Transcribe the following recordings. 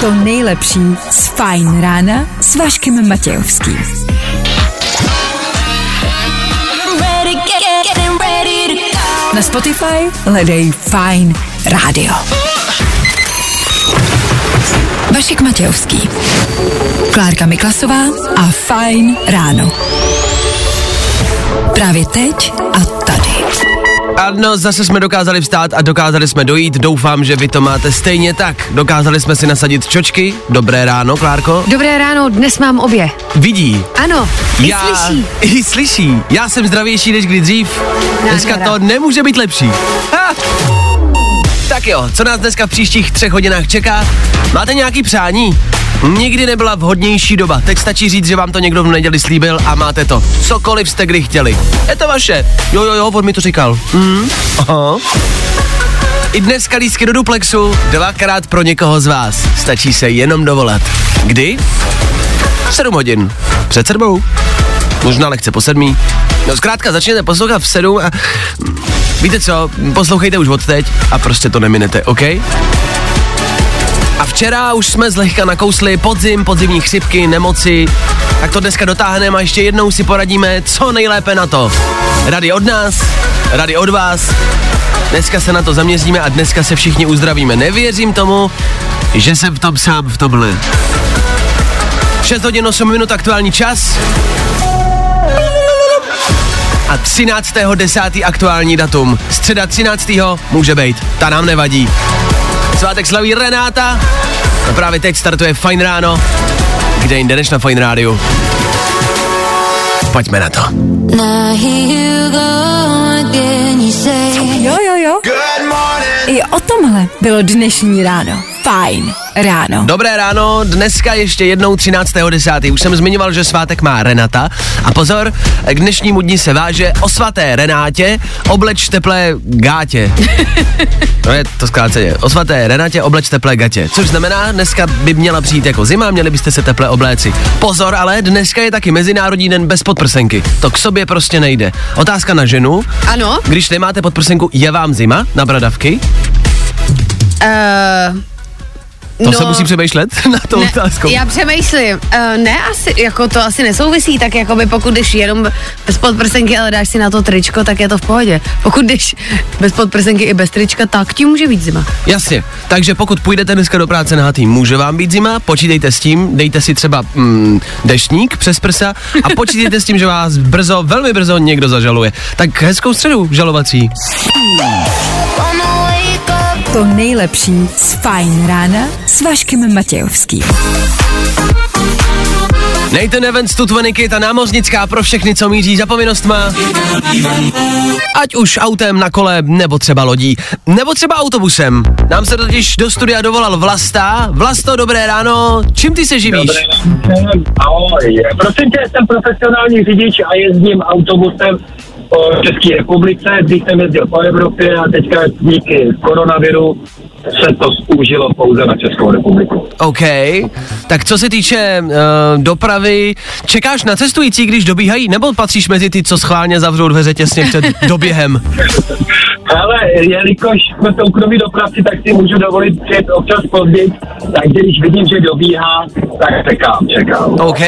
to nejlepší z Fajn rána s Vaškem Matějovským. Na Spotify hledej Fajn rádio. Vašek Matějovský, Klárka Miklasová a Fajn ráno. Právě teď. Ano, zase jsme dokázali vstát a dokázali jsme dojít. Doufám, že vy to máte stejně tak. Dokázali jsme si nasadit čočky. Dobré ráno, Klárko. Dobré ráno, dnes mám obě. Vidí. Ano, i Já, slyší. I slyší. Já jsem zdravější než kdy dřív. Dneska to nemůže být lepší. Ha! Jo, co nás dneska v příštích třech hodinách čeká? Máte nějaký přání? Nikdy nebyla vhodnější doba. Teď stačí říct, že vám to někdo v neděli slíbil a máte to. Cokoliv jste kdy chtěli. Je to vaše. Jo, jo, jo, on mi to říkal. Mm, aha. I dneska lísky do duplexu, dvakrát pro někoho z vás. Stačí se jenom dovolat. Kdy? 7 hodin. Před sedmou. Možná lehce po sedmí. No zkrátka začněte poslouchat v sedm a víte co, poslouchejte už od teď a prostě to neminete, OK? A včera už jsme zlehka nakousli podzim, podzimní chřipky, nemoci, tak to dneska dotáhneme a ještě jednou si poradíme, co nejlépe na to. Rady od nás, rady od vás. Dneska se na to zaměříme a dneska se všichni uzdravíme. Nevěřím tomu, že jsem v tom sám v tomhle. 6 hodin 8 minut aktuální čas. A 13.10. aktuální datum. Středa 13. může být. Ta nám nevadí. Svátek slaví Renáta. A právě teď startuje Fine Ráno. Kde jinde než na Fine Rádiu. Pojďme na to. Jo, jo, jo. I o tomhle bylo dnešní ráno. Fajn ráno. Dobré ráno, dneska ještě jednou 13.10. Už jsem zmiňoval, že svátek má Renata. A pozor, k dnešnímu dni se váže o svaté Renátě obleč teplé gátě. To je to zkráceně. O svaté Renátě obleč teplé gatě. Což znamená, dneska by měla přijít jako zima, měli byste se teple obléci. Pozor, ale dneska je taky Mezinárodní den bez podprsenky. To k sobě prostě nejde. Otázka na ženu. Ano, Když nemáte podprsenku, je vám zima na bradavky? uh, To se musí přemýšlet na to ne, otázkou. já přemýšlím, uh, ne asi, jako to asi nesouvisí, tak jako by pokud jdeš jenom bez podprsenky, ale dáš si na to tričko, tak je to v pohodě. Pokud jdeš bez podprsenky i bez trička, tak ti může být zima. Jasně, takže pokud půjdete dneska do práce nahatý, může vám být zima, počítejte s tím, dejte si třeba mm, deštník přes prsa a počítejte s tím, že vás brzo, velmi brzo někdo zažaluje. Tak hezkou středu žalovací. To nejlepší z Fajn rána s Vaškem Matějovským. Nathan Evans, Tutveniky, ta námořnická pro všechny, co míří za povinnostma. Ať už autem na kole, nebo třeba lodí, nebo třeba autobusem. Nám se totiž do studia dovolal Vlasta. Vlasto, dobré ráno, čím ty se živíš? Ahoj, prosím tě, jsem profesionální řidič a jezdím autobusem po České republice, dřív jsem jezdil po Evropě a teďka díky koronaviru se to zúžilo pouze na Českou republiku. OK, tak co se týče uh, dopravy, čekáš na cestující, když dobíhají, nebo patříš mezi ty, co schválně zavřou dveře těsně před doběhem? Ale jelikož jsme soukromí dopravci, tak si můžu dovolit přijet občas později, takže když vidím, že dobíhá, tak čekám, čekám. OK.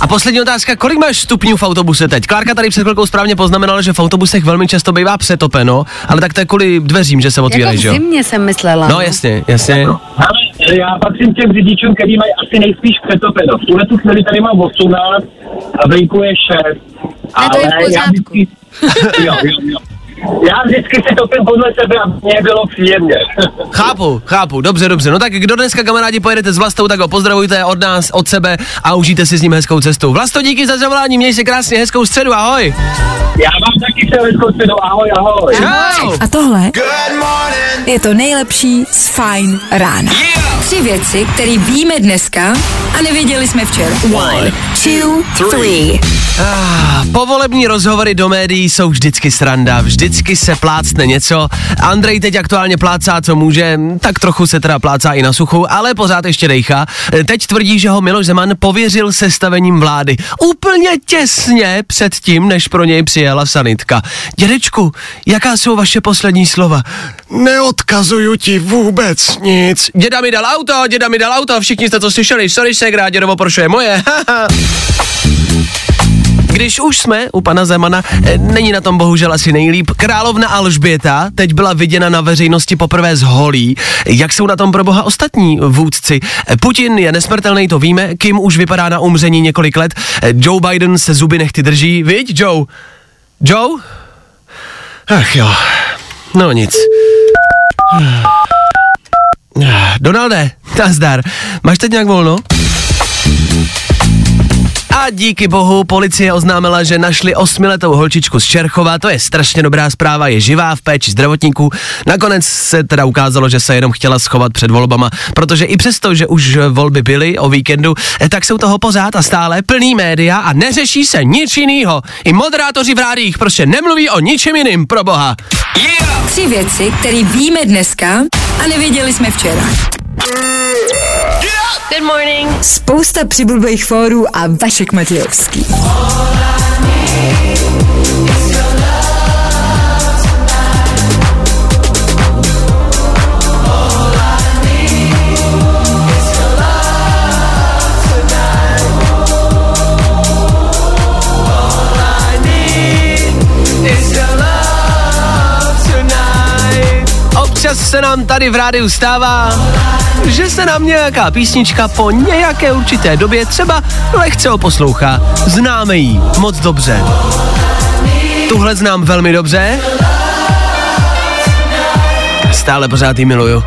A poslední otázka, kolik máš stupňů v autobuse teď? Klárka tady před chvilkou správně poznamenala, že v autobusech velmi často bývá přetopeno, ale tak to je kvůli dveřím, že se Jako otvírají, v že jo? zimě jsem myslela. No jasně, jasně. Ale já patřím k těm řidičům, který mají asi nejspíš přetopeno. V tuhle tu chvíli tady mám 18 a venku je 6. Ne, to je v Ale já pořádku. vždycky, jo, jo, jo. Já vždycky si topím podle sebe a mně bylo příjemně. Chápu, chápu, dobře, dobře. No tak kdo dneska kamarádi pojedete s Vlastou, tak ho pozdravujte od nás, od sebe a užijte si s ním hezkou cestu. Vlasto, díky za zavolání, měj se krásně, hezkou středu, ahoj. Já vám taky přeju hezkou středu, ahoj, ahoj. Čau. A tohle je to nejlepší z Fajn rána. Tři věci, které víme dneska a nevěděli jsme včera. One, two, three. Ah, povolební rozhovory do médií jsou vždycky sranda, vždycky se plácne něco. Andrej teď aktuálně plácá, co může, tak trochu se teda plácá i na suchu, ale pořád ještě dejchá. Teď tvrdí, že ho Miloš Zeman pověřil sestavením vlády. Úplně těsně před tím, než pro něj přijela sanitka. Dědečku, jaká jsou vaše poslední slova? Neodkazuju ti vůbec nic. Děda mi dal auto, děda mi dal auto, všichni jste to slyšeli, sorry segra, dědovo Porsche je moje. Když už jsme u pana Zemana, eh, není na tom bohužel asi nejlíp. Královna Alžběta teď byla viděna na veřejnosti poprvé z holí. Jak jsou na tom pro boha ostatní vůdci? Eh, Putin je nesmrtelný, to víme. Kim už vypadá na umření několik let. Eh, Joe Biden se zuby nechty drží. Viď, Joe? Joe? Ach jo, no nic. Donalde, nazdar. Máš teď nějak volno? A díky bohu policie oznámila, že našli osmiletou holčičku z Čerchova, to je strašně dobrá zpráva, je živá v péči zdravotníků. Nakonec se teda ukázalo, že se jenom chtěla schovat před volbama, protože i přesto, že už volby byly o víkendu, eh, tak jsou toho pořád a stále plný média a neřeší se nic jinýho. I moderátoři v rádiích prostě nemluví o ničem jiným, pro boha. Yeah! Tři věci, které víme dneska a nevěděli jsme včera. Good morning. Spousta přibulbých fórů a Vašek Matějovský. Občas se nám tady v rádiu stává, že se nám nějaká písnička po nějaké určité době třeba lehce oposlouchá. Známe ji moc dobře. Tuhle znám velmi dobře. Stále pořád ji miluju.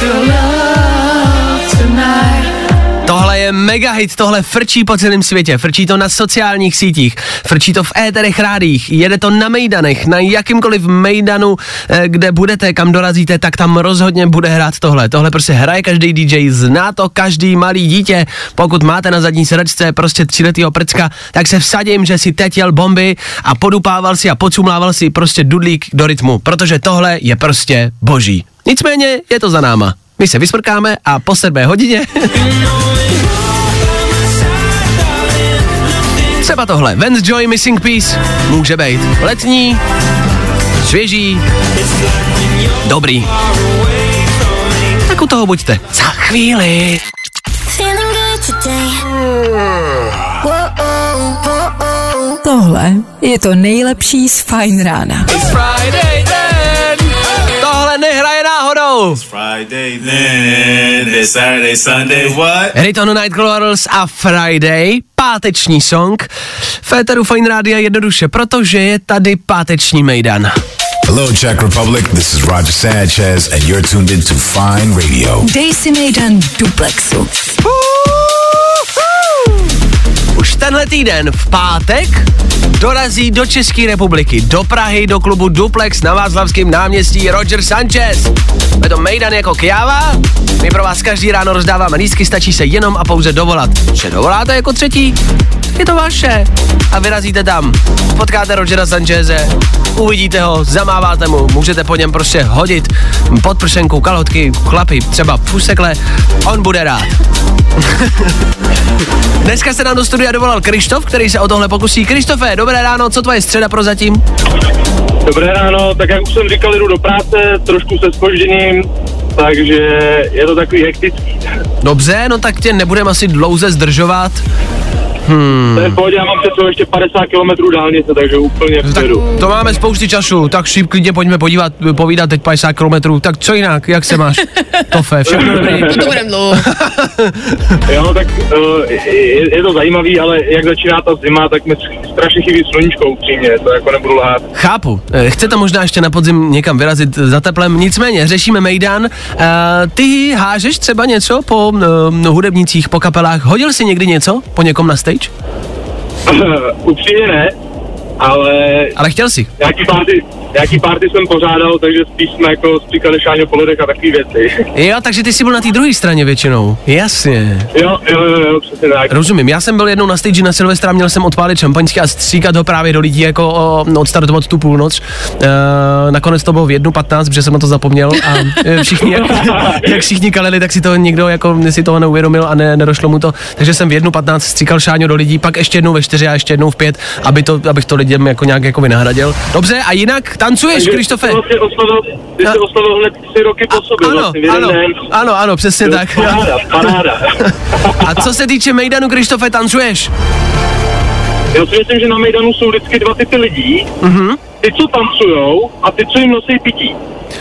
Tohle mega hit, tohle frčí po celém světě, frčí to na sociálních sítích, frčí to v éterech rádích, jede to na mejdanech, na jakýmkoliv mejdanu, eh, kde budete, kam dorazíte, tak tam rozhodně bude hrát tohle. Tohle prostě hraje každý DJ, zná to každý malý dítě, pokud máte na zadní sedačce prostě tříletýho prcka, tak se vsadím, že si teď jel bomby a podupával si a pocumlával si prostě dudlík do rytmu, protože tohle je prostě boží. Nicméně je to za náma. My se vysmrkáme a po sedmé hodině Třeba tohle, Vance Joy Missing Piece, může být letní, svěží, dobrý. Tak u toho buďte. Za chvíli. Tohle je to nejlepší z Fine rána. Tohle nehraje náhodou. Friday then, it's Saturday, Sunday, what? Return Night Girls a Friday, páteční song. Féteru Fine Rádia jednoduše, protože je tady páteční mejdan. Hello, Czech Republic. This is Roger Sanchez, and you're tuned into Fine Radio. Dej si mejdan duplexu. Už tenhle týden v pátek dorazí do České republiky, do Prahy, do klubu Duplex na Václavském náměstí Roger Sanchez. Je to mejdan jako kjáva, my pro vás každý ráno rozdáváme lístky, stačí se jenom a pouze dovolat. Že dovoláte jako třetí, je to vaše. A vyrazíte tam, potkáte Rogera Sancheze, uvidíte ho, zamáváte mu, můžete po něm prostě hodit podpršenku, kalhotky, chlapy, třeba fusekle, on bude rád. Dneska se nám do studia dovolal Krištof, který se o tohle pokusí. Krištofe, dobré ráno, co tvoje středa prozatím? Dobré ráno, tak jak už jsem říkal, jdu do práce, trošku se spožděním, takže je to takový hektický. Dobře, no tak tě nebudeme asi dlouze zdržovat. To je v pohodě, já mám před sebou ještě 50 km dálnice, takže úplně v Tak klidu. to máme spousty času, tak šíp klidně pojďme podívat, povídat teď 50 km. Tak co jinak, jak se máš? Tofe, všechno dobrý. To budeme dlouho. Jo, tak uh, je, je, to zajímavý, ale jak začíná ta zima, tak mi strašně chybí sluníčko upřímně, to jako nebudu lhát. Chápu. Eh, Chcete možná ještě na podzim někam vyrazit za teplem, nicméně řešíme Mejdan. Uh, ty hážeš třeba něco po uh, hudebnících, po kapelách? Hodil jsi někdy něco po někom na stage? Upřímně ne, ale Ale chtěl si. nějaký párty, nějaký párty jsem pořádal, takže spíš jsme jako spíkali šáně po a takové věci. Jo, takže ty jsi byl na té druhé straně většinou. Jasně. Jo, jo, jo, jo, přesně tak. Rozumím, já jsem byl jednou na stage na Silvestra, měl jsem odpálit šampaňské a stříkat ho právě do lidí, jako o, odstartovat tu půlnoc. E, nakonec to bylo v 1.15, protože jsem na to zapomněl a e, všichni, jak, jak všichni kaleli, tak si to někdo jako si toho neuvědomil a ne, nedošlo mu to. Takže jsem v 1.15 stříkal šáňo do lidí, pak ještě jednou ve 4 a ještě jednou v 5, aby to, abych to lidem jako nějak jako vynahradil. Dobře, a jinak tancuješ, Takže Krištofe? Ty jsi vlastně oslavil, ty jsi A- oslavil hned tři roky po sobě, Ano, vlastně ano, ano, ano, přesně tak. Paráda, paráda. A co se týče Mejdanu, Krištofe, tancuješ? Já si myslím, že na Mejdanu jsou vždycky dva typy lidí. Mhm. Ty, co tancujou a ty, co jim nosí pití.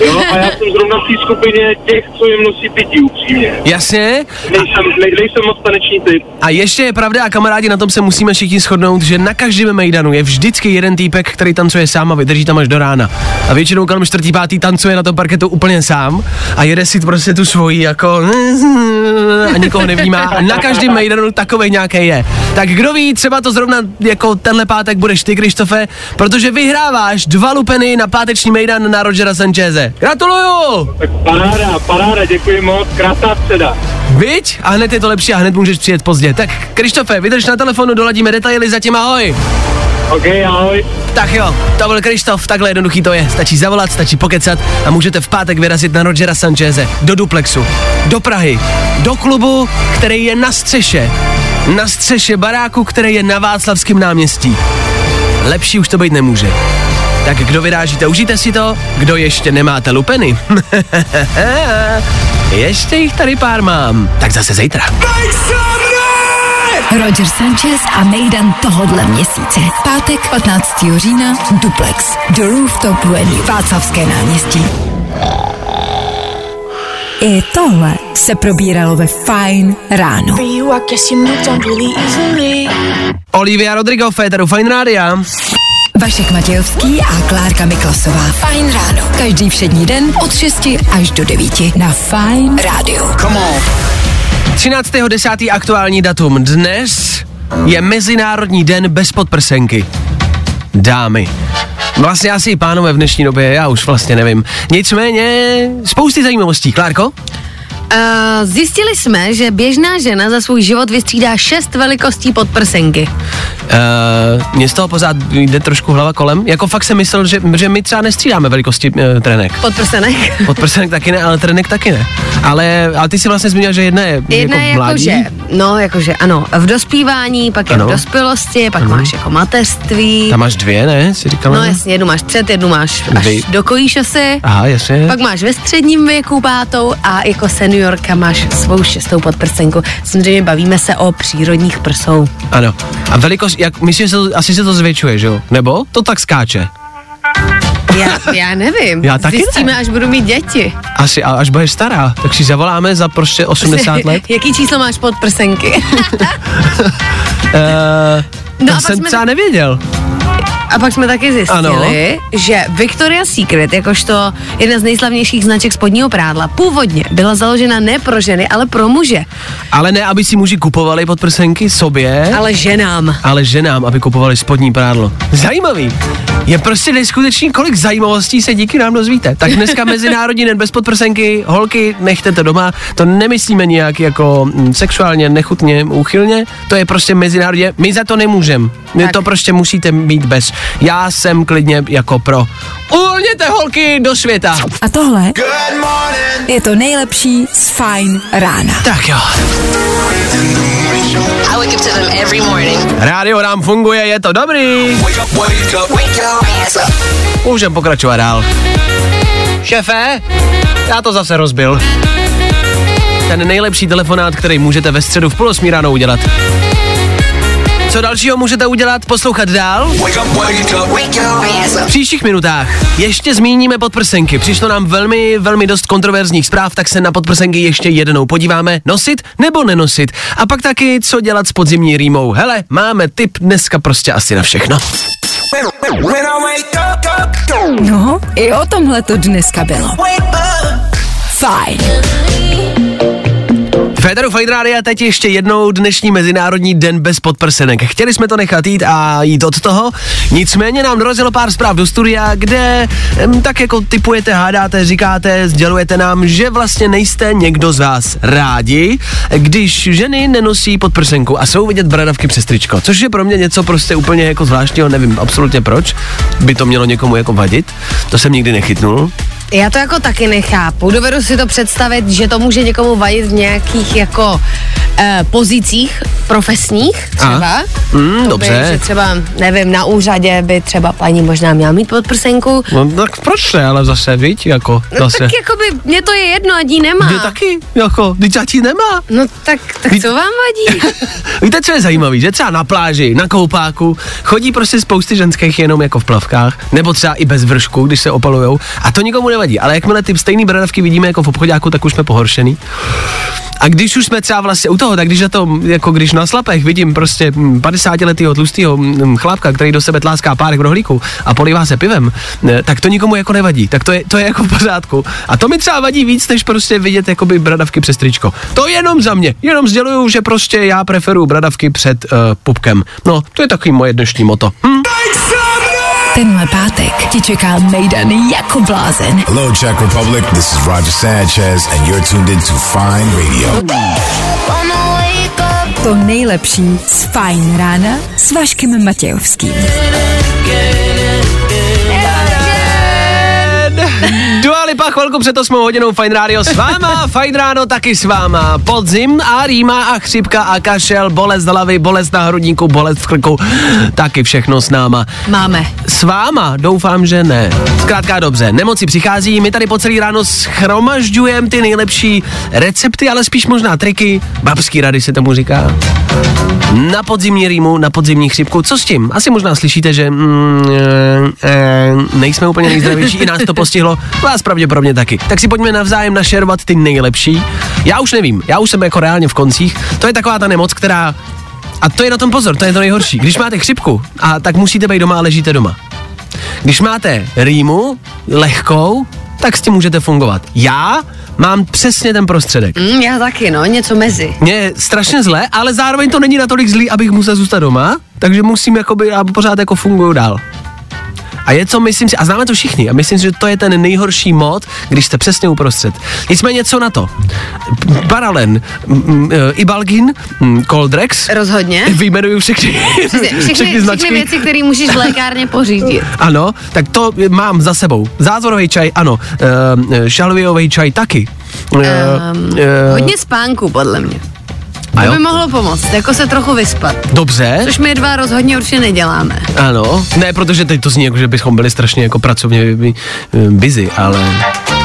Jo, a já jsem zrovna v té skupině těch, co jim nosí pití, upřímně. Jasně, Nejsem, ne, nejsem moc taneční typ. A ještě je pravda, a kamarádi, na tom se musíme všichni shodnout, že na každém Mejdanu je vždycky jeden týpek, který tancuje sám a vydrží tam až do rána. A většinou kolem čtvrtý, pátý tancuje na tom parketu úplně sám a jede si prostě tu svoji jako a nikoho nevnímá. A na každém Mejdanu takový nějaký je. Tak kdo ví, třeba to zrovna jako tenhle pátek budeš ty, Krištofe, protože vyhráváš dva lupeny na páteční Mejdan na Rogera Sancheze. Gratuluju! Tak paráda, paráda, děkuji moc, krásná středa. Viď? A hned je to lepší a hned můžeš přijet pozdě. Tak, Krištofe, vydrž na telefonu, doladíme detaily, zatím ahoj. OK, ahoj. Tak jo, to byl Krištof, takhle jednoduchý to je. Stačí zavolat, stačí pokecat a můžete v pátek vyrazit na Rogera Sancheze, do Duplexu, do Prahy, do klubu, který je na střeše. Na střeše baráku, který je na Václavském náměstí. Lepší už to být nemůže. Tak kdo vyrážíte, užijte si to, kdo ještě nemáte lupeny. ještě jich tady pár mám. Tak zase zítra. Roger Sanchez a Mejdan tohodle měsíce. Pátek 15. října Duplex. The Rooftop Venue. Václavské náměstí. I tohle se probíralo ve Fine ráno. Olivia Rodrigo, Féteru Fine Rádia. Vašek Matějovský a Klárka Miklasová. Fajn ráno. Každý všední den od 6 až do 9 na Fajn rádiu. 13.10. aktuální datum. Dnes je Mezinárodní den bez podprsenky. Dámy. Vlastně asi i pánové v dnešní době, já už vlastně nevím. Nicméně spousty zajímavostí. Klárko? Uh, zjistili jsme, že běžná žena za svůj život vystřídá šest velikostí podprsenky. Uh, mě z toho pořád jde trošku hlava kolem. Jako fakt jsem myslel, že, že my třeba nestřídáme velikosti uh, trenek. Podprsenek? Podprsenek taky ne, ale trenek taky ne. Ale, ale ty si vlastně zmínil, že jedna je Jedna jako je v mládí. jakože, no jakože ano, v dospívání, pak je Ano. v dospělosti, pak máš jako mateřství. Tam máš dvě, ne? Jsi říkala? No jasně, jednu máš před, jednu máš až Vy- do kojíš asi. Aha, jasně. Pak máš ve středním věku pátou a jako seniorka máš svou šestou podprsenku. Samozřejmě bavíme se o přírodních prsou. Ano. A velikost, jak myslíš, že se asi se to zvětšuje, že jo? Nebo to tak skáče? Já, já nevím. Já taky Zjistíme, ne. až budu mít děti. Asi, a až budeš stará, tak si zavoláme za prostě 80 let. Jaký číslo máš podprsenky? Uh, No a jsem jsme- třeba nevěděl. A pak jsme taky zjistili, Ano. že Victoria's Secret, jakožto jedna z nejslavnějších značek spodního prádla, původně byla založena ne pro ženy, ale pro muže, Ale ne, aby si muži kupovali podprsenky sobě, ale ženám. ale ženám, aby kupovali spodní prádlo. Zajímavý. Je prostě neskutečný, kolik zajímavostí se díky nám dozvíte. Tak dneska Mezinárodní den bez podprsenky, holky, nechte to doma. To nemyslíme nějak jako mm, sexuálně, nechutně, úchylně. To je prostě mezinárodně, my za to nemůžeme. My Tak. to prostě musíte mít bez. Já jsem klidně jako pro. Uvolněte holky do světa. A tohle je to nejlepší z Fine rána. Tak jo. I wake up to them every morning. Rádio nám funguje, je to dobrý. Můžem pokračovat dál. Šefe, já to zase rozbil. Ten nejlepší telefonát, který můžete ve středu v půl ráno udělat. Co dalšího můžete udělat? Poslouchat dál? V příštích minutách ještě zmíníme podprsenky. Přišlo nám velmi, velmi dost kontroverzních zpráv, tak se na podprsenky ještě jednou podíváme. Nosit nebo nenosit? A pak taky, co dělat s podzimní rýmou. Hele, máme tip dneska prostě asi na všechno. No, i o tomhle to dneska bylo. Fajn. Féteru Fine Radio teď ještě jednou dnešní Mezinárodní den bez podprsenek. Chtěli jsme to nechat jít a jít od toho, nicméně nám dorazilo pár zpráv do studia, kde em, tak jako typujete, hádáte, říkáte, sdělujete nám, že vlastně nejste někdo z vás rádi, když ženy nenosí podprsenku a jsou vidět bradavky přes tričko, což je pro mě něco prostě úplně jako zvláštního, nevím absolutně proč by to mělo někomu jako vadit, to jsem nikdy nechytnul. Já to jako taky nechápu. Dovedu si to představit, že to může někomu vadit v nějakých jako eh, pozicích profesních třeba. Mm, To dobře. By, že třeba, nevím, na úřadě by třeba paní možná měla mít podprsenku. No, tak proč ne, ale zase, víš, jako, No zase. tak jako by, mně to je jedno, ať jí nemá. Mě taky, jako, teď ať nemá. No tak, tak co vám vadí? Víte, co je zajímavý, že třeba na pláži, na koupáku, chodí prostě spousty ženských jenom jako v plavkách, nebo třeba i bez vršku, když se opalujou, a to nikomu nevadí. Ale jakmile ty stejné bradavky vidíme jako v obchodáku, tak už jsme pohoršený. A když už jsme třeba vlastně u toho, tak když na to, jako když na slapech vidím prostě 50 letého tlustého chlápka, který do sebe tláská párek v rohlíku a polívá se pivem, tak to nikomu jako nevadí. Tak to je, to je jako v pořádku. A to mi třeba vadí víc, než prostě vidět jakoby bradavky přes tričko. To jenom za mě. Jenom sděluju, že prostě já preferuju bradavky před uh, pupkem. No, to je takový moje dnešní moto. Hm? Tenhle pátek ti čeká Mejdan jako blázen. Hello, Czech Republic. This is Roger Sanchez, and you're tuned in to Fine Radio. To nejlepší z Fajn rána s Vaškem Matějovským. Dua Lipa chvilku před 8 hodinou Fine Radio s váma, Fine Ráno taky s váma. Podzim a rýma a chřipka a kašel, bolest hlavy, bolest na hrudníku, bolest v krku, taky všechno s náma. Máme. S váma? Doufám, že ne. Zkrátka dobře, nemoci přichází, my tady po celý ráno schromažďujeme ty nejlepší recepty, ale spíš možná triky, babský rady se tomu říká. Na podzimní rýmu, na podzimní chřipku, co s tím? Asi možná slyšíte, že mm, e, e, nejsme úplně nejzdravější, i nás to postihlo, vás pravděpodobně taky. Tak si pojďme navzájem našerovat ty nejlepší. Já už nevím, já už jsem jako reálně v koncích, to je taková ta nemoc, která a to je na tom pozor, to je to nejhorší. Když máte chřipku, a tak musíte být doma a ležíte doma. Když máte rýmu, lehkou, tak s tím můžete fungovat. Já mám přesně ten prostředek. Mm, já taky, no, něco mezi. Mně je strašně zle, ale zároveň to není natolik zlý, abych musel zůstat doma, takže musím jakoby, a pořád jako funguju dál. A je to, myslím si, a známe to všichni, a myslím si, že to je ten nejhorší mod, když jste přesně uprostřed. Nicméně co na to? Paralen, m- m- e, Ibalgin, Coldrex, Rozhodně. vyjmenuju všechny, Všechny, všechny věci, které můžeš v lékárně pořídit. ano, tak to mám za sebou. Zázorový čaj, ano. E, šalvijový čaj taky. Um, e, hodně spánku, podle mě. A To by mohlo pomoct, jako se trochu vyspat. Dobře. Což my dva rozhodně určitě neděláme. Ano, ne, protože teď to zní jako, že bychom byli strašně jako pracovně eh, busy, ale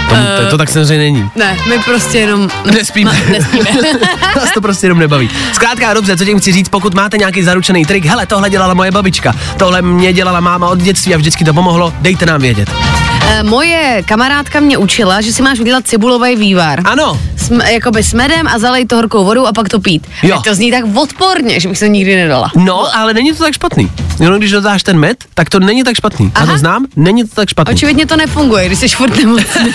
to, to, to tak samozřejmě není. Ne, my prostě jenom... Nespíme. No, nespíme. Nás to prostě jenom nebaví. Zkrátka dobře, co tím chci říct, pokud máte nějaký zaručený trik, hele, tohle dělala moje babička, tohle mě dělala máma od dětství a vždycky to pomohlo, dejte nám vědět. Eh, Moje kamarádka mě učila, že si máš udělat cibulový vývar. Ano, S, jakoby s medem a zalej to horkou vodou a pak to pít. Jo. A to zní tak odporně, že bych to nikdy nedala. no, ale není to tak špatný. Jenom když dodáš ten med, tak to není tak špatný. Já Aha. to znám, není to tak špatný. Očividně to nefunguje, když jsi furt nemocný.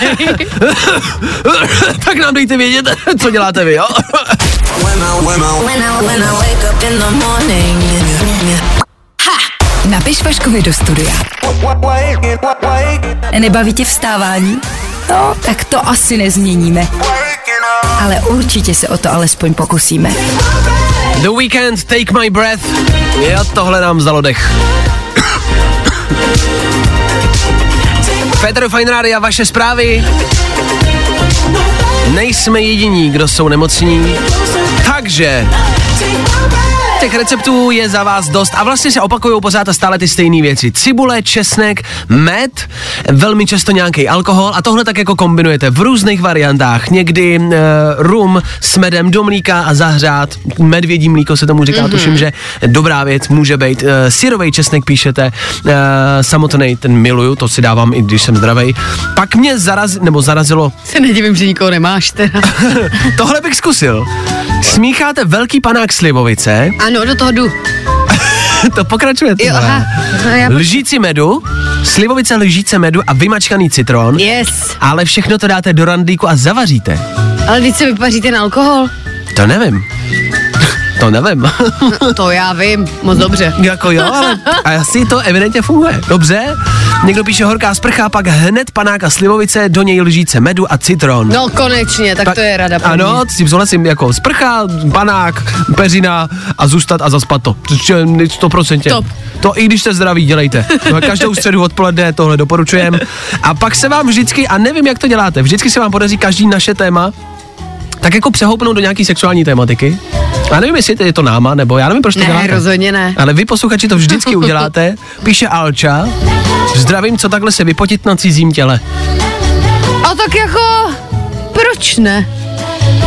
tak nám dejte vědět, co děláte vy, jo? Napiš Vaškovi do studia. Nebaví tě vstávání? No, tak to asi nezměníme. Ale určitě se o to alespoň pokusíme. The Weekend, Take My Breath. Jo, tohle nám vzalo dech. Petr Fine Radio, vaše zprávy. Nejsme jediní, kdo jsou nemocní. Takže těch receptů je za vás dost a vlastně se opakují pořád a stále ty stejné věci. Cibule, česnek, med, velmi často nějaký alkohol a tohle tak jako kombinujete v různých variantách. Někdy uh, rum s medem do mlíka a zahřát. Medvědí mlíko se tomu říká, mm-hmm. tuším, že dobrá věc může být. Uh, syrový česnek píšete, uh, samotný ten miluju, to si dávám i když jsem zdravý. Pak mě zaraz, nebo zarazilo Se nedivím, že nikoho nemáš teda. Tohle bych zkusil. Smícháte velký panák slivovice, Ano, do toho jdu. to pokračuje. Jo, aha. No, já... Lžíci medu, slivovice lžíce medu a vymačkaný citron. Yes. Ale všechno to dáte do randlíku a zavaříte. Ale když se vypaří ten alkohol, To nevím. To nevím. To já vím, moc dobře. jako jo, ale a asi to evidentně funguje. Dobře. Někdo píše horká sprcha, pak hned panák a slivovice, do něj lžíce medu a citron. No konečně, tak, to je rada Ano, s tím souhlasím, jako sprcha, panák, peřina a zůstat a zaspat to. Prostě 100%. Top. To i když jste zdraví, dělejte. No, Každou středu odpoledne tohle doporučujem. A pak se vám vždycky, a nevím, jak to děláte, vždycky se vám podaří každý naše téma tak jako přehoupnout do nějaký sexuální tématiky. Já nevím, jestli je to náma, nebo já nevím, proč to Ne, děláte. rozhodně ne. Ale vy posluchači to vždycky uděláte. Píše Alča. Zdravím, co takhle se vypotit na cizím těle. A tak jako, proč ne?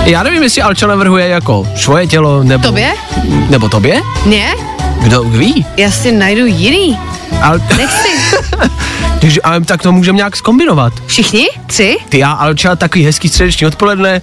Já nevím, jestli Alča navrhuje jako svoje tělo, nebo... Tobě? Nebo tobě? Ne? Kdo ví? Já si najdu jiný. Ale, Nechci. Takže, ale tak to můžeme nějak skombinovat. Všichni? Tři? Ty a Alča, takový hezký středeční odpoledne,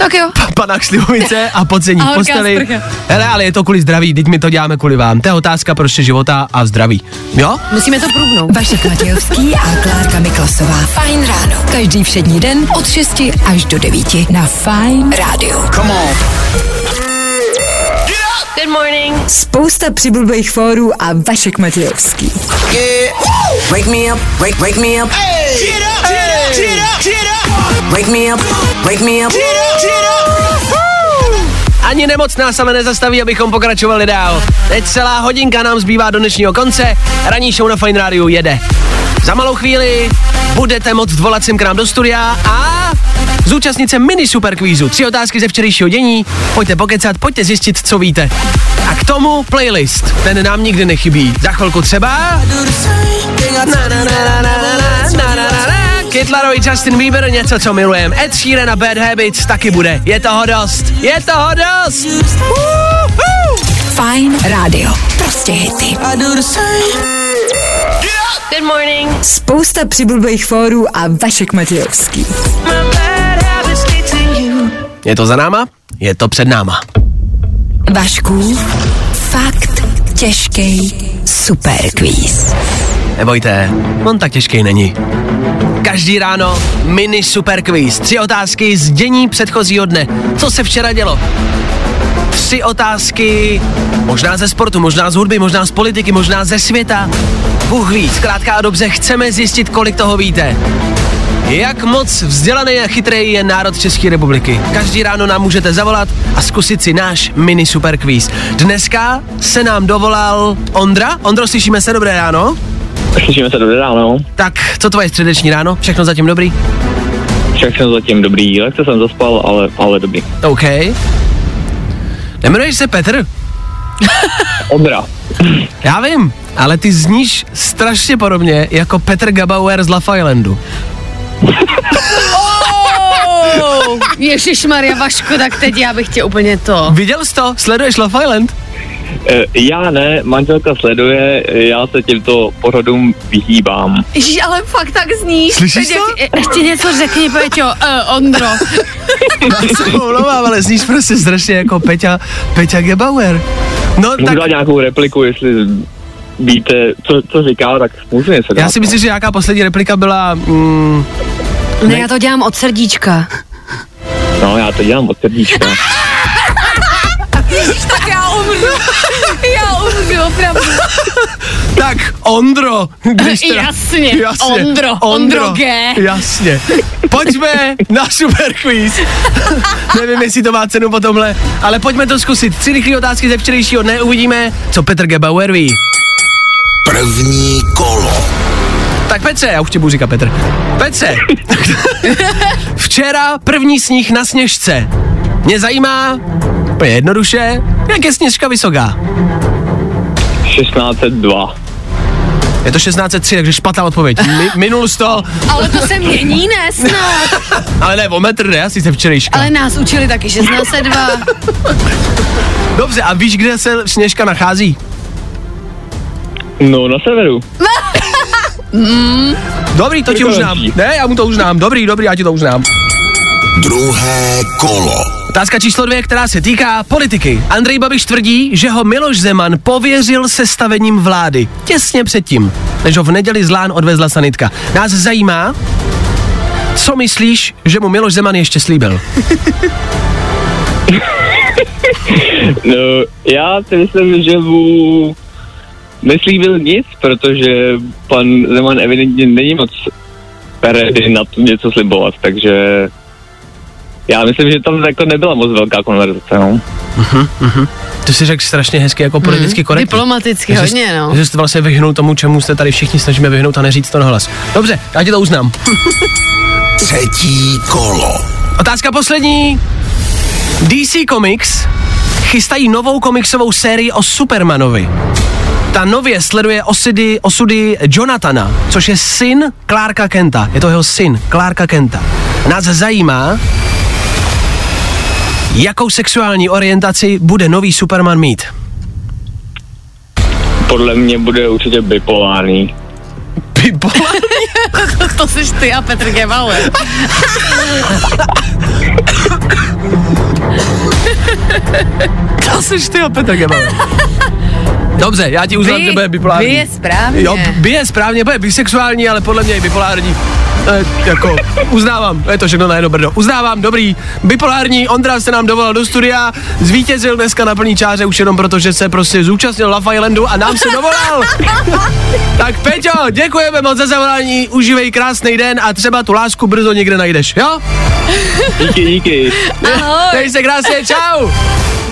Tak jo. panák slivovice a pocení A v horká posteli. sprcha. Hele, ale je to kvůli zdraví, teď my to děláme kvůli vám. To je otázka prostě života a zdraví. Jo? Musíme to průbnout. Vašek Matějovský a Klárka Miklasová. Fajn ráno. Každý všední den od 6 až do 9 na Fajn rádiu. Good morning. Spousta přibulbých fórů a Vašek Matějovský. Wake me up, wake, wake me up. Wake me up, wake me up. Ani nemoc nás ale nezastaví, abychom pokračovali dál. Teď celá hodinka nám zbývá do dnešního konce. Ranní show na Fine Radio jede. Za malou chvíli budete moct volat sem k nám do studia a zúčastnit se mini superkvízu. Tři otázky ze včerejšího dění. Pojďte pokecat, pojďte zjistit, co víte. A k tomu playlist. Ten nám nikdy nechybí. Za chvilku třeba... Na, na, na, na, na, na, na, na, na, na. Kid Laroi, Justin Bieber, něco, co milujem. Ed Sheeran a Bad Habits taky bude. Je toho dost. Je toho dost. Woohoo! Fajn rádio. Prostě hity. Good morning. Spousta přibulbých fórů a Vašek Matějovský. Je to za náma? Je to před náma. Vašku, fakt těžký superquiz. Nebojte, on tak těžký není. Každý ráno mini super quiz. Tři otázky z dění předchozího dne. Co se včera dělo? Tři otázky, možná ze sportu, možná z hudby, možná z politiky, možná ze světa. Bůh ví, zkrátka a dobře, chceme zjistit, kolik toho víte. Jak moc vzdělaný a chytrý je národ České republiky? Každý ráno nám můžete zavolat a zkusit si náš mini super quiz. Dneska se nám dovolal Ondra. Ondro, slyšíme se, dobré ráno. Slyšíme se dobré ráno. Tak, co tvoje středeční ráno? Všechno zatím dobrý? Všechno zatím dobrý. Lehce jsem zaspal, ale, ale dobrý. OK. Nemenuješ se Petr? Ondra. Já vím, ale ty zníš strašně podobně jako Petr Gabauer z Love Islandu. Oh, Ježíš Maria Vašku, tak teď já bych tě úplně to. Viděl jsi to? Sleduješ Love Island? E, já ne, manželka sleduje, já se těmto pořadům vyhýbám. Ježíš, ale fakt tak zníš. Slyšíš Teď to? jak- Ještě něco řekni, Peťo. Uh, Ondro. Já se omlouvám, ale zníš prostě strašně jako Peťa, Peťa Gebauer. No Můžu tak dát nějakou repliku, jestli víte, co, co říká, tak můžu něco dát. já si myslím, že nějaká poslední replika byla... Mm, Ne, já to dělám od srdíčka. No, já to dělám od srdíčka. opravdu. tak, Ondro, když teda... Jasně, Ondro, Ondro G. Jasně. Pojďme na super quiz. Nevím, jestli to má cenu po tomhle, ale pojďme to zkusit. Tři rychlé otázky ze včerejšího dne, uvidíme, co Petr Gebauer ví. První kolo. Tak Petře, já už tě budu říkat Petr. Petře, včera první sníh na sněžce. Mě zajímá, úplně jednoduše, jak je sněžka vysoká. 1602. Je to 1603, takže špatná odpověď. Mi, minul 100, Ale to se mění, ne snad. ale ne, o metr ne, asi se včerejška. Ale nás učili taky 1602. Dobře, a víš, kde se sněžka nachází? No, na severu. Dobrý, to ti už znám. Lepší. Ne, já mu to už znám. Dobrý, dobrý, já ti to už znám. Druhé kolo. Otázka číslo dvě, která se týká politiky. Andrej Babiš tvrdí, že ho Miloš Zeman pověřil sestavením vlády. Těsně předtím, než ho v neděli z Lán odvezla sanitka. Nás zajímá, co myslíš, že mu Miloš Zeman ještě slíbil? No, já si myslím, že mu neslíbil nic, protože pan Zeman evidentně není moc ready na to něco slibovat, takže já myslím, že tam jako nebyla moc velká konverzace, no. Mhm, mhm. To si řekl strašně hezky, jako politicky korektně. Diplomaticky Že hodně, no. Že jsi vlastně vyhnul tomu, čemu se tady všichni snažíme vyhnout a neříct to nahlas. Dobře, já ti to uznám. Třetí kolo. Otázka poslední. DC Comics chystají novou komiksovou sérii o Supermanovi. Ta nově sleduje osudy, osudy Jonathana, což je syn Clarka Kenta. Je to jeho syn, Clarka Kenta. Nás zajímá, jakou sexuální orientaci bude nový Superman mít. Podle mě bude určitě bipolární. Bipolární? to jsi ty a Petr Gebauer. To jsi ty a Petr Gebauer. Dobře, já ti uznám, Vy- že bude bipolární. vy je správně. Jo, by je správně, bude bisexuální, ale podle mě i bipolární. E, jako, uznávám, je to všechno na jedno brdo. Uznávám, dobrý. Bipolární, Ondra se nám dovolal do studia, zvítězil dneska na plný čáře už jenom proto, že se prostě zúčastnil Love Islandu a nám se dovolal. tak Peťo, děkujeme moc za zavolání, užívej krásný den a třeba tu lásku brzo někde najdeš, jo? Díky, díky. Ahoj. Dej se krásně, čau.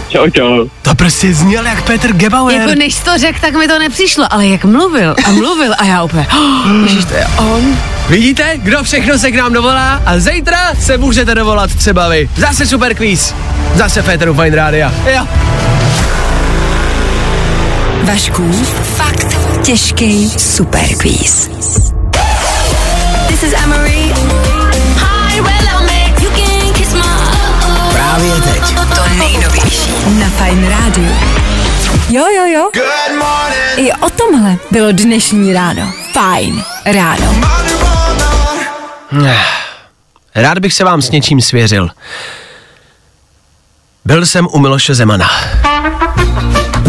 Čau, čau. To prostě zněl jak Petr Gebauer. Jako než to řekl, tak mi to nepřišlo, ale jak mluvil a mluvil a já úplně, oh, ježiš, to je on. Vidíte, kdo všechno se k nám dovolá a zítra se můžete dovolat třeba vy. Zase super quiz. Zase Féteru Fine Rádia. Jo. Vašku, fakt těžký superquiz. This is Emery. Na Fine Rádiu. Jo, jo, jo. Good morning. I o tomhle bylo dnešní ráno. Fajn ráno. Rád bych se vám s něčím svěřil. Byl jsem u Miloše Zemana.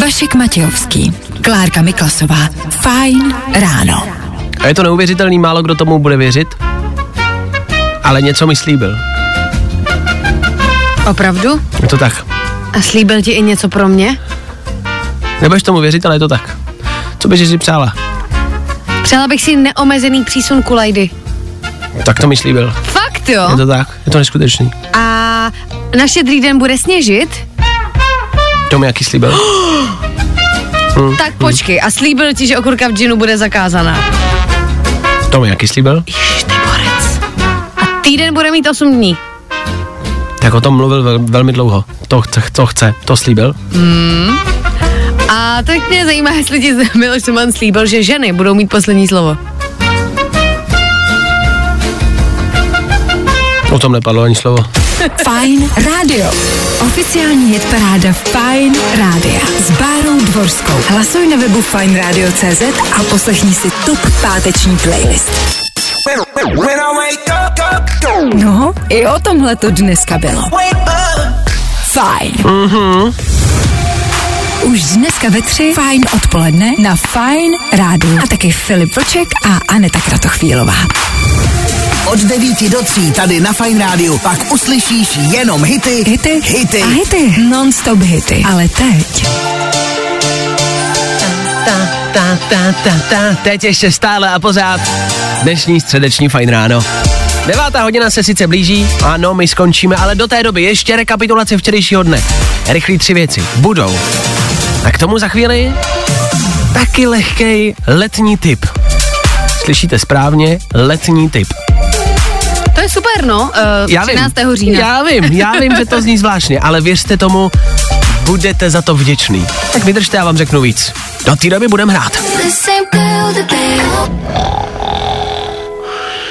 Vašek Matějovský, Klárka Miklasová. Fajn ráno. A je to neuvěřitelný, málo kdo tomu bude věřit. Ale něco mi slíbil. Opravdu? Je to tak. A slíbil ti i něco pro mě? Nebudeš tomu věřit, ale je to tak. Co bys si přála? Přála bych si neomezený přísun kulajdy. Tak to mi slíbil. Fakt jo? Je to tak, je to neskutečný. A na štědrý den bude sněžit? To mi jaký slíbil. Hm, Tak počkej, a slíbil ti, že okurka v džinu bude zakázaná. To mi jaký slíbil. Ježiš, ty borec. A týden bude mít 8 dní. Tak o tom mluvil vel, velmi dlouho. To chce, to chce, to slíbil. A tak mě zajímá, jestli ti Miloš Zeman slíbil, že ženy budou mít poslední slovo. O tom nepadlo ani slovo. Fajn rádio. Oficiální hit paráda Fajn rádia s Bárou Dvorskou. Hlasuj na webu fajnradio.cz a poslechni si top páteční playlist. No, i o tomhle to dneska bylo. Fajn. Mhm. Už dneska ve tři Fajn odpoledne na Fajn rádiu. A taky Filip Vlček a Aneta Kratochvílová. Od 9 do 3 tady na Fine Rádiu pak uslyšíš jenom hity, Hity, hity. a hity. Non-stop hity. Ale teď Ta, ta, ta, ta, ta. Teď ještě stále a pořád dnešní středeční fajn ráno. Devátá hodina se sice blíží, ano, my skončíme, ale do té doby ještě rekapitulace včerejšího dne. Rychlý tři věci budou. A k tomu za chvíli taky lehkej letní typ. Slyšíte správně, letní typ. To je super, no. Uh, Já 13. vím, října. Já vím, já vím, že to zní zvláštně, ale věřte tomu, budete za to vděčný. Tak vydržte, já vám řeknu víc. Do té doby budeme hrát.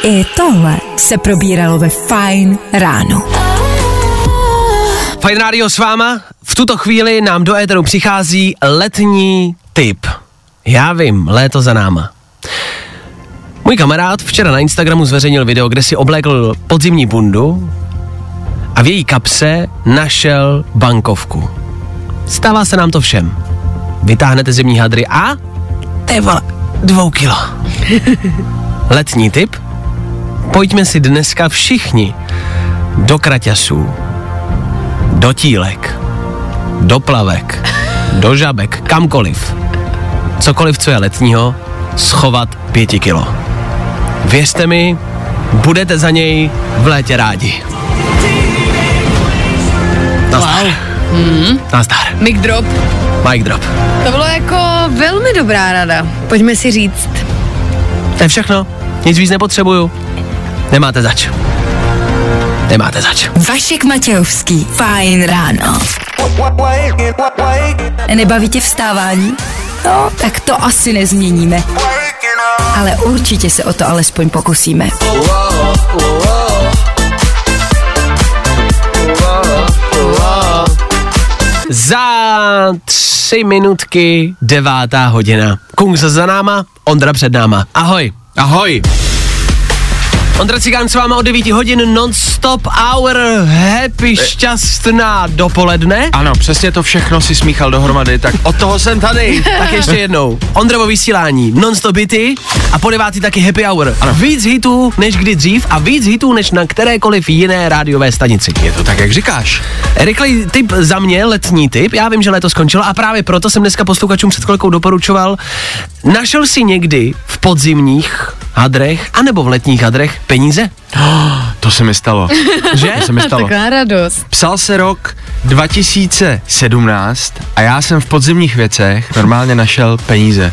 I tohle se probíralo ve Fajn ráno. Fajn rádio s váma. V tuto chvíli nám do éteru přichází letní typ. Já vím, léto za náma. Můj kamarád včera na Instagramu zveřejnil video, kde si oblékl podzimní bundu a v její kapse našel bankovku. Stává se nám to všem. Vytáhnete zimní hadry a... Ty vole, dvou kilo. Letní typ? Pojďme si dneska všichni do kraťasů, do tílek, do plavek, do žabek, kamkoliv, cokoliv, co je letního, schovat pěti kilo. Věřte mi, budete za něj v létě rádi. Nazdar. Wow. Hmm. Nazdar. Mic drop. Mic drop. To bylo jako velmi dobrá rada. Pojďme si říct. To je všechno. Nic víc nepotřebuju. Nemáte zač. Nemáte zač. Vašek Matějovský. Fajn ráno. Nebaví tě vstávání? No, tak to asi nezměníme. Ale určitě se o to alespoň pokusíme. Za tři minutky devátá hodina. Kungs za náma, Ondra před náma. Ahoj. Ahoj. Ondra Cigán s váma od 9 hodin non-stop hour happy šťastná dopoledne. Ano, přesně to všechno si smíchal dohromady, tak od toho jsem tady. tak ještě jednou. Ondrovo vysílání, non-stop hity a po devátý taky happy hour. Ano. Víc hitů než kdy dřív a víc hitů než na kterékoliv jiné rádiové stanici. Je to tak, jak říkáš. Rychlej tip za mě, letní tip. Já vím, že léto skončilo a právě proto jsem dneska posluchačům před chvilkou doporučoval. Našel si někdy v podzimních hadrech anebo v letních hadrech peníze? To se mi stalo. Že? To se mi stalo. Taková radost. Psal se rok 2017 a já jsem v podzimních věcech normálně našel peníze.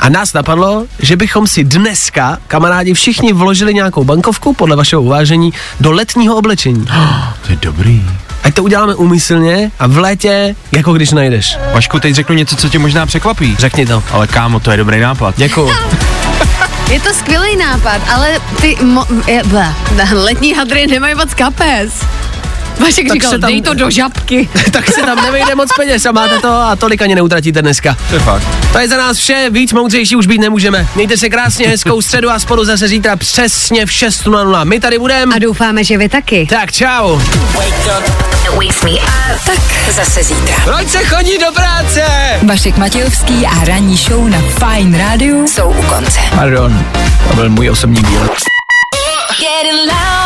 A nás napadlo, že bychom si dneska, kamarádi, všichni vložili nějakou bankovku, podle vašeho uvážení, do letního oblečení. To je dobrý. Ať to uděláme úmyslně a v létě, jako když najdeš. Vašku, teď řeknu něco, co tě možná překvapí. Řekni to. Ale kámo, to je dobrý nápad. Děkuju. Je to skvělý nápad, ale ty mo- je, letní hadry nemají moc kapes. Vašek Tak říkal, se tam- dej to do žabky. tak se tam nevejde moc peněz a máte to a tolik ani neutratíte dneska. To je fakt. To je za nás vše, víc moudřejší už být nemůžeme. Mějte se krásně, hezkou středu a spolu zase zítra přesně v 6.00. My tady budeme. A doufáme, že vy taky. Tak čau. Tak zase zítra. Proč se chodí do práce? Vašek Matějovský a ranní show na Fine Radio jsou u konce. Pardon, to byl můj osobní díl. Getting loud